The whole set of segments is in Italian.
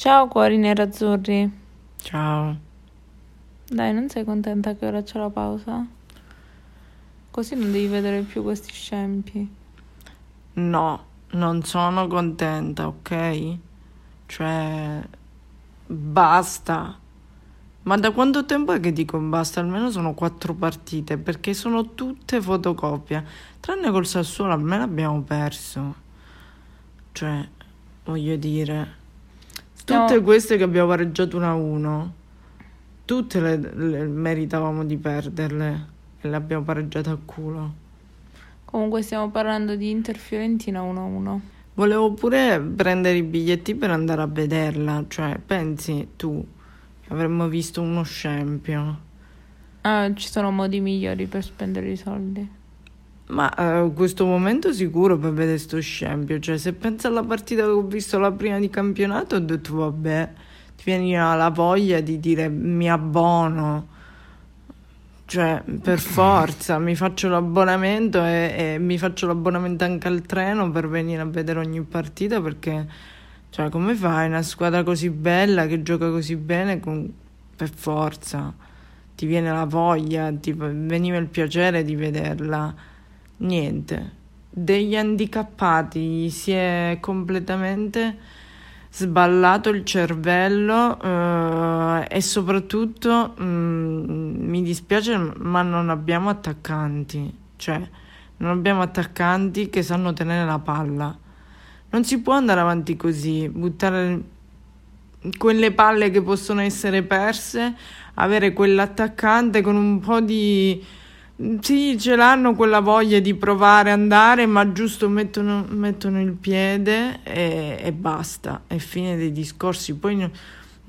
Ciao cuori nerazzurri. Ciao. Dai, non sei contenta che ora c'è la pausa? Così non devi vedere più questi scempi. No, non sono contenta, ok? Cioè, basta. Ma da quanto tempo è che dico basta? Almeno sono quattro partite, perché sono tutte fotocopia. Tranne col Sassuolo, almeno abbiamo perso. Cioè, voglio dire, Tutte queste che abbiamo pareggiato 1-1, tutte le, le meritavamo di perderle e le abbiamo pareggiate a culo. Comunque stiamo parlando di Inter Fiorentina 1-1. Volevo pure prendere i biglietti per andare a vederla, cioè pensi tu avremmo visto uno scempio, Ah, ci sono modi migliori per spendere i soldi. Ma eh, in questo momento sicuro per vedere sto scempio, cioè se pensi alla partita che ho visto la prima di campionato ho detto vabbè, ti viene la voglia di dire mi abbono, cioè per forza mi faccio l'abbonamento e, e mi faccio l'abbonamento anche al treno per venire a vedere ogni partita perché cioè come fai? Una squadra così bella che gioca così bene con- per forza ti viene la voglia ti veniva il piacere di vederla niente. Degli handicappati si è completamente sballato il cervello eh, e soprattutto mm, mi dispiace ma non abbiamo attaccanti. Cioè non abbiamo attaccanti che sanno tenere la palla. Non si può andare avanti così buttare quelle palle che possono essere perse avere quell'attaccante con un po' di sì, ce l'hanno quella voglia di provare andare, ma giusto mettono, mettono il piede e, e basta, è fine dei discorsi. Poi no-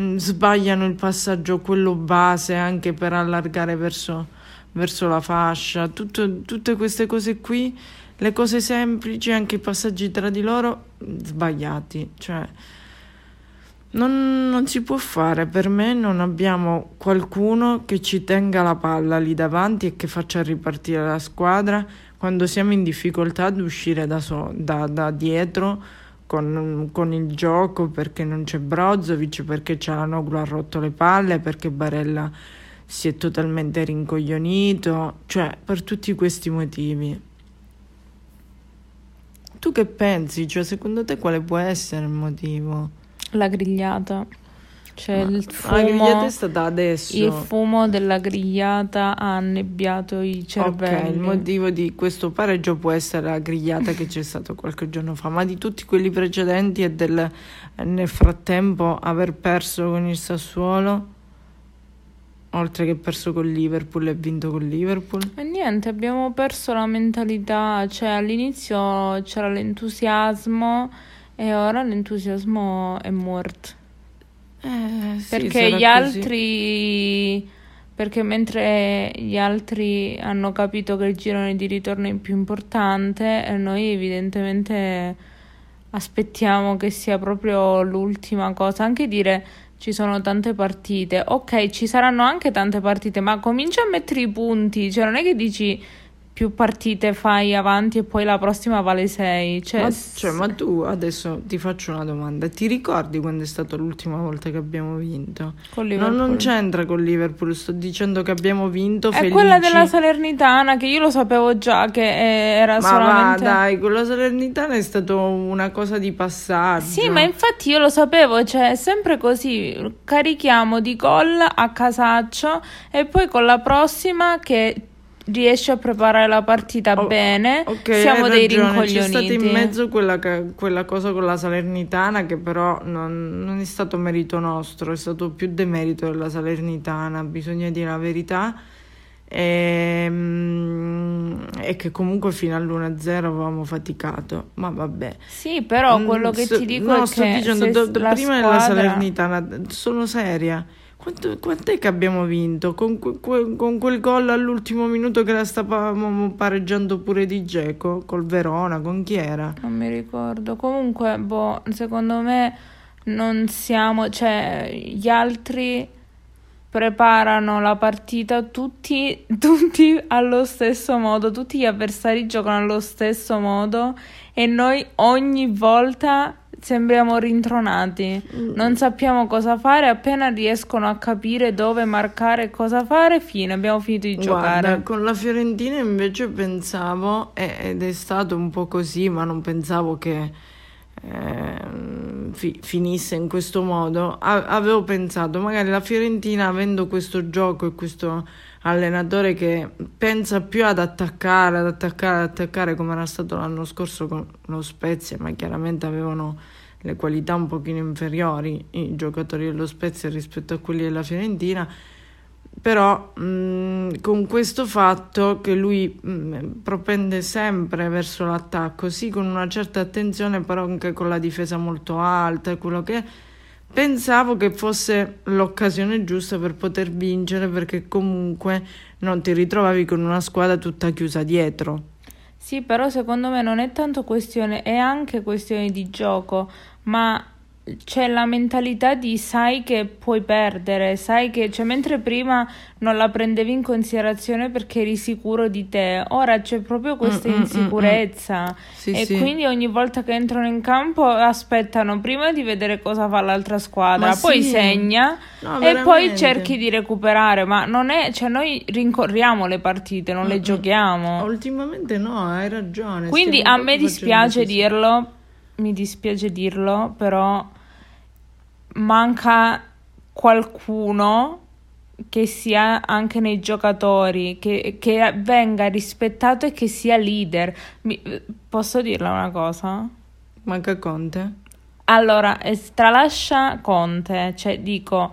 mm, sbagliano il passaggio, quello base, anche per allargare verso, verso la fascia. Tutto- tutte queste cose qui, le cose semplici, anche i passaggi tra di loro, mm, sbagliati. Cioè, non, non si può fare, per me non abbiamo qualcuno che ci tenga la palla lì davanti e che faccia ripartire la squadra quando siamo in difficoltà ad uscire da, so- da- da dietro con, con il gioco perché non c'è Brozovic, perché Cialanoglu ha rotto le palle, perché Barella si è totalmente rincoglionito, cioè per tutti questi motivi. Tu che pensi? Cioè, secondo te quale può essere il motivo? La grigliata. Cioè Ma il La grigliata fumo, è stata adesso. il fumo della grigliata ha annebbiato i Ok, cervelli. il motivo di questo pareggio può essere la grigliata che c'è stato qualche giorno fa, ma di tutti quelli precedenti e del, nel frattempo aver perso con il Sassuolo, oltre che perso con Liverpool e vinto con Liverpool. E niente, abbiamo perso la mentalità, cioè all'inizio c'era l'entusiasmo e ora l'entusiasmo è morto. Eh, sì, Perché gli così. altri, perché mentre gli altri hanno capito che il girone di ritorno è più importante, e noi evidentemente aspettiamo che sia proprio l'ultima cosa. Anche dire ci sono tante partite, ok, ci saranno anche tante partite, ma comincia a mettere i punti, cioè non è che dici più partite fai avanti e poi la prossima vale 6. Cioè, Ma, cioè, ma tu adesso ti faccio una domanda, ti ricordi quando è stata l'ultima volta che abbiamo vinto? con No, Liverpool. non c'entra con Liverpool, sto dicendo che abbiamo vinto È felici. quella della Salernitana che io lo sapevo già che eh, era Ma solamente... va, dai, con la Salernitana è stato una cosa di passaggio. Sì, ma infatti io lo sapevo, cioè è sempre così, carichiamo di gol a casaccio e poi con la prossima che riesce a preparare la partita Oh, bene, Ok, siamo dei ragione, C'è stata in rincoglioniti. mezzo quella, quella cosa con la Salernitana che però non, non è stato merito nostro, è stato più demerito della Salernitana, bisogna dire la verità. E, mm, e che comunque fino all'1-0 avevamo faticato, ma vabbè. Sì, però Mm, quello che sto- ti dico no, è sto che dicendo, do- do- prima della squadra... Salernitana, sono seria. Quanto, quant'è che abbiamo vinto? Con, que- con quel gol all'ultimo minuto che la stavamo pareggiando pure di Geco, col Verona, con chi era? Non mi ricordo. Comunque, boh, secondo me non siamo, cioè, gli altri preparano la partita tutti, tutti allo stesso modo, tutti gli avversari giocano allo stesso modo e noi ogni volta sembriamo rintronati, Mm. non sappiamo cosa fare, appena riescono a capire dove marcare e cosa fare, fine, abbiamo finito di Guarda, giocare. con la Fiorentina invece pensavo, ed è stato un po' così, ma non pensavo che ehm, fi- finisse in questo modo. A- avevo pensato, magari la Fiorentina, avendo questo gioco e questo allenatore che pensa più ad attaccare, ad attaccare, ad attaccare, come era stato l'anno scorso con lo Spezia, ma chiaramente avevano le qualità un pochino inferiori i giocatori dello Spezia rispetto a quelli della Fiorentina. Però mh, con questo fatto che lui mh, propende sempre verso l'attacco, sì con una certa attenzione, però anche con la difesa molto alta, e quello che è, pensavo che fosse l'occasione giusta per poter vincere perché comunque non ti ritrovavi con una squadra tutta chiusa dietro. Sì, però secondo me non è tanto questione, è anche questione di gioco, ma c'è la mentalità di sai che puoi perdere, sai che, cioè mentre prima non la prendevi in considerazione perché eri sicuro di te, ora c'è proprio questa Mm, mm, mm, insicurezza Sì, e sì. quindi ogni volta che entrano in campo aspettano prima di vedere cosa fa l'altra squadra, Ma poi sì. segna No, e poi cerchi di recuperare, ma non è, cioè noi rincorriamo le partite, non le Mm, mm. giochiamo. Ultimamente no, hai ragione. Quindi a me dispiace dirlo, mi dispiace dirlo, però manca qualcuno che sia anche nei giocatori, che, che venga rispettato e che sia leader. Mi- posso dirla una cosa? Manca Conte? Allora, eh, tralascia Conte, cioè dico,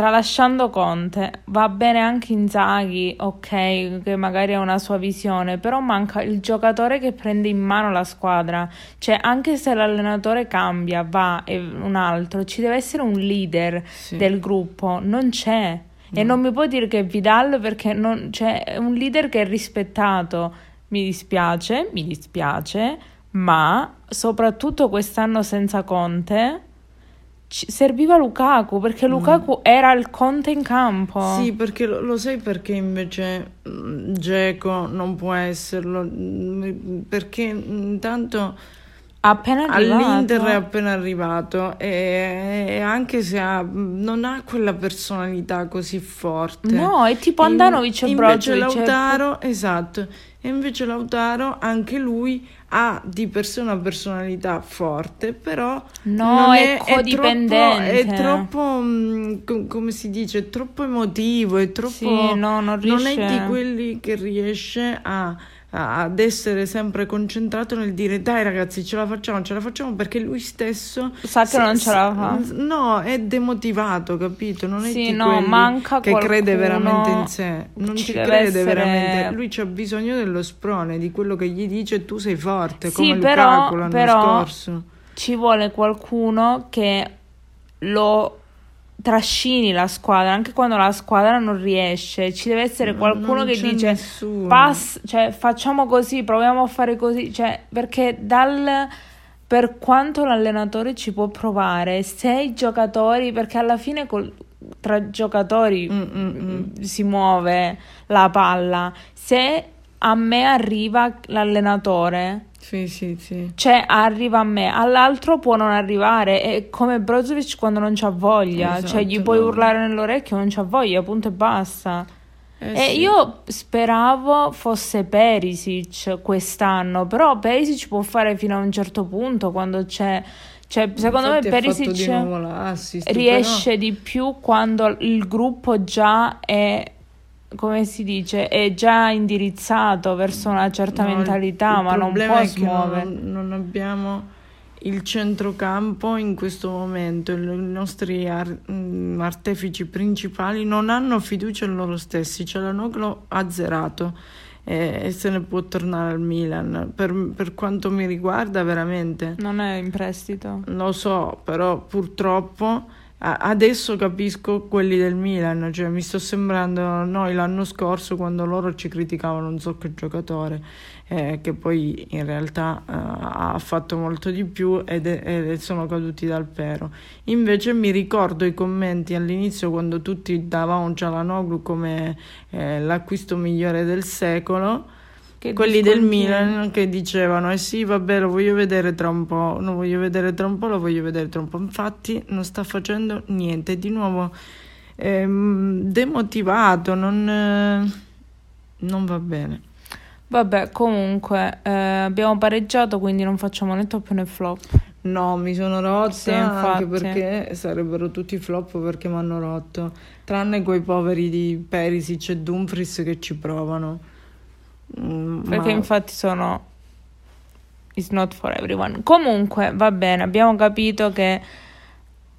tralasciando Conte, va bene anche Inzaghi, ok, che magari ha una sua visione, però manca il giocatore che prende in mano la squadra, cioè anche se l'allenatore cambia, va e un altro, ci deve essere un leader Sì. del gruppo, non c'è. E No. non mi può dire che è Vidal perché non c'è è un leader che è rispettato. Mi dispiace, mi dispiace, ma soprattutto quest'anno senza Conte serviva Lukaku perché Lukaku era il Conte in campo. Sì, perché lo, lo sai perché invece mm, Dzeko non può esserlo? Mm, Perché intanto appena arrivato. all'Inter è appena arrivato e, e anche se ha- non ha quella personalità così forte. No, è tipo In- Andanovic e invece Brozovic. Lautaro, esatto, e invece Lautaro anche lui ha di per sé una personalità forte, però No, non è troppo, codipendente. è troppo, mm, com- come si dice, è troppo emotivo, è troppo... Sì, no, non non riesce. è di quelli che riesce a- ad essere sempre concentrato nel dire dai ragazzi ce la facciamo, ce la facciamo perché lui stesso Sa che non ce la fa. No, è demotivato, capito? Non è Sì, di no, manca che crede qualcuno- veramente in sé. Non ci ci, crede essere- veramente. Lui c'ha bisogno dello sprone, di quello che gli dice tu sei forte, Sì, come però- Lukaku l'anno però- scorso. ci vuole qualcuno che lo trascini la squadra anche quando la squadra non riesce. Ci deve essere qualcuno che dice pass, cioè facciamo così, proviamo a fare così, cioè perché dal per quanto l'allenatore ci può provare, se i giocatori, perché alla fine col- tra giocatori Mm, mm, mm. si muove la palla, se a me arriva l'allenatore Sì, sì, sì. cioè arriva a me, all'altro può non arrivare, è come Brozovic quando non c'ha voglia, Esatto, cioè gli puoi no. urlare nell'orecchio, non c'ha voglia, punto e basta. Eh e sì. io speravo fosse Perisic quest'anno, però Perisic può fare fino a un certo punto quando c'è, cioè secondo Infatti me Perisic di riesce di più quando il gruppo già è come si dice, è già indirizzato verso una certa No, il- mentalità, il ma non problema può smuovere. Non, non abbiamo il centrocampo in questo momento, il- i nostri ar- mm, artefici principali non hanno fiducia in loro stessi, Cialanoglu ha zerato e, e se ne può tornare al Milan. Per, per quanto mi riguarda veramente Non è in prestito. lo so, però purtroppo adesso capisco quelli del Milan, cioè mi sto sembrando noi l'anno scorso quando loro ci criticavano non so che giocatore, eh, che poi in realtà eh, ha fatto molto di più ed è- sono caduti dal pero. Invece mi ricordo i commenti all'inizio quando tutti davano Cialanoglu come eh, l'acquisto migliore del secolo Che quelli del. Milan che dicevano eh sì vabbè lo voglio vedere tra un po', lo voglio vedere tra un po', lo voglio vedere tra un po'. Infatti non sta facendo niente, di nuovo ehm, demotivato, non, eh, non va bene. Vabbè, comunque eh, abbiamo pareggiato, quindi non facciamo né top né flop. No, mi sono rotta Sì, anche perché sarebbero tutti flop perché mi hanno rotto, tranne quei poveri di Perisic e Dumfries che ci provano. Mm, Perché ma- infatti sono. It's not for everyone. Comunque, va bene, abbiamo capito che.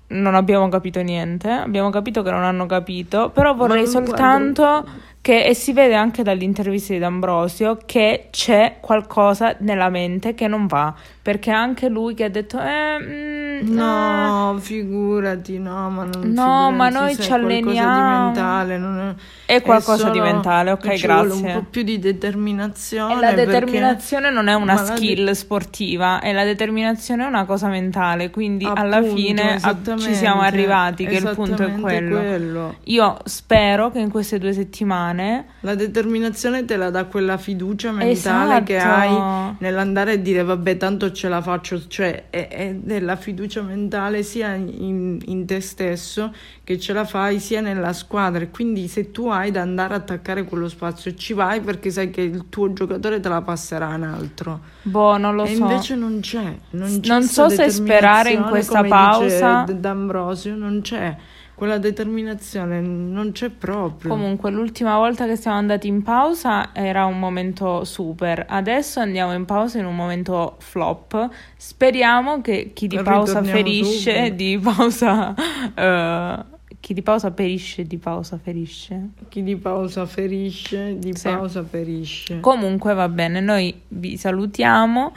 Non abbiamo capito niente. Abbiamo capito che non hanno capito. Però vorrei Ma guarda- soltanto che. E si vede anche dall'intervista di D'Ambrosio che c'è qualcosa nella mente che non va. Perché anche lui che ha detto. Eh, mm, No, figurati, no, ma non No, ma noi ci qualcosa alleniamo. di mentale, non è, È qualcosa solo- di mentale, ok, grazie. un po' più di determinazione E la determinazione non è una la de- skill sportiva, e la determinazione è una cosa mentale, quindi alla Appunto, fine a- ci siamo arrivati, che il punto è quello. quello. Io spero che in queste due settimane La determinazione te la dà quella fiducia mentale che Esatto. hai nell'andare a dire vabbè tanto ce la faccio, cioè è, è della fiducia mentale sia in, in te stesso che ce la fai sia nella squadra e quindi se tu hai da andare a attaccare quello spazio ci vai perché sai che il tuo giocatore te la passerà un altro boh, non lo e so. invece non c'è, non c'è Non so se sperare in questa pausa. dice D'Ambrosio, non c'è quella determinazione, non c'è proprio. Comunque, l'ultima volta che siamo andati in pausa era un momento super. Adesso andiamo in pausa in un momento flop. Speriamo che chi di pausa ferisce, subito. di pausa. eh, chi di pausa perisce, di pausa ferisce. Chi di pausa ferisce, di Sì. pausa perisce. Comunque va bene, noi vi salutiamo,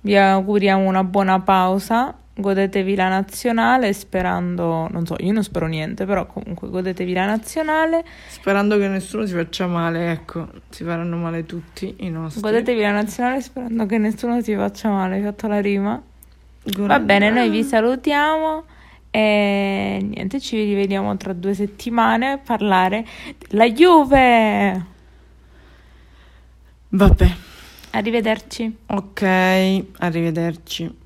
vi auguriamo una buona pausa. Godetevi la nazionale sperando, non so, io non spero niente, però comunque godetevi la nazionale. Sperando che nessuno si faccia male, ecco, si faranno male tutti i nostri. Godetevi la nazionale sperando che nessuno si faccia male. Hai fatto la rima? Va bene, noi vi salutiamo e niente, ci rivediamo tra due settimane a parlare della Juve. Vabbè, Arrivederci. ok, arrivederci.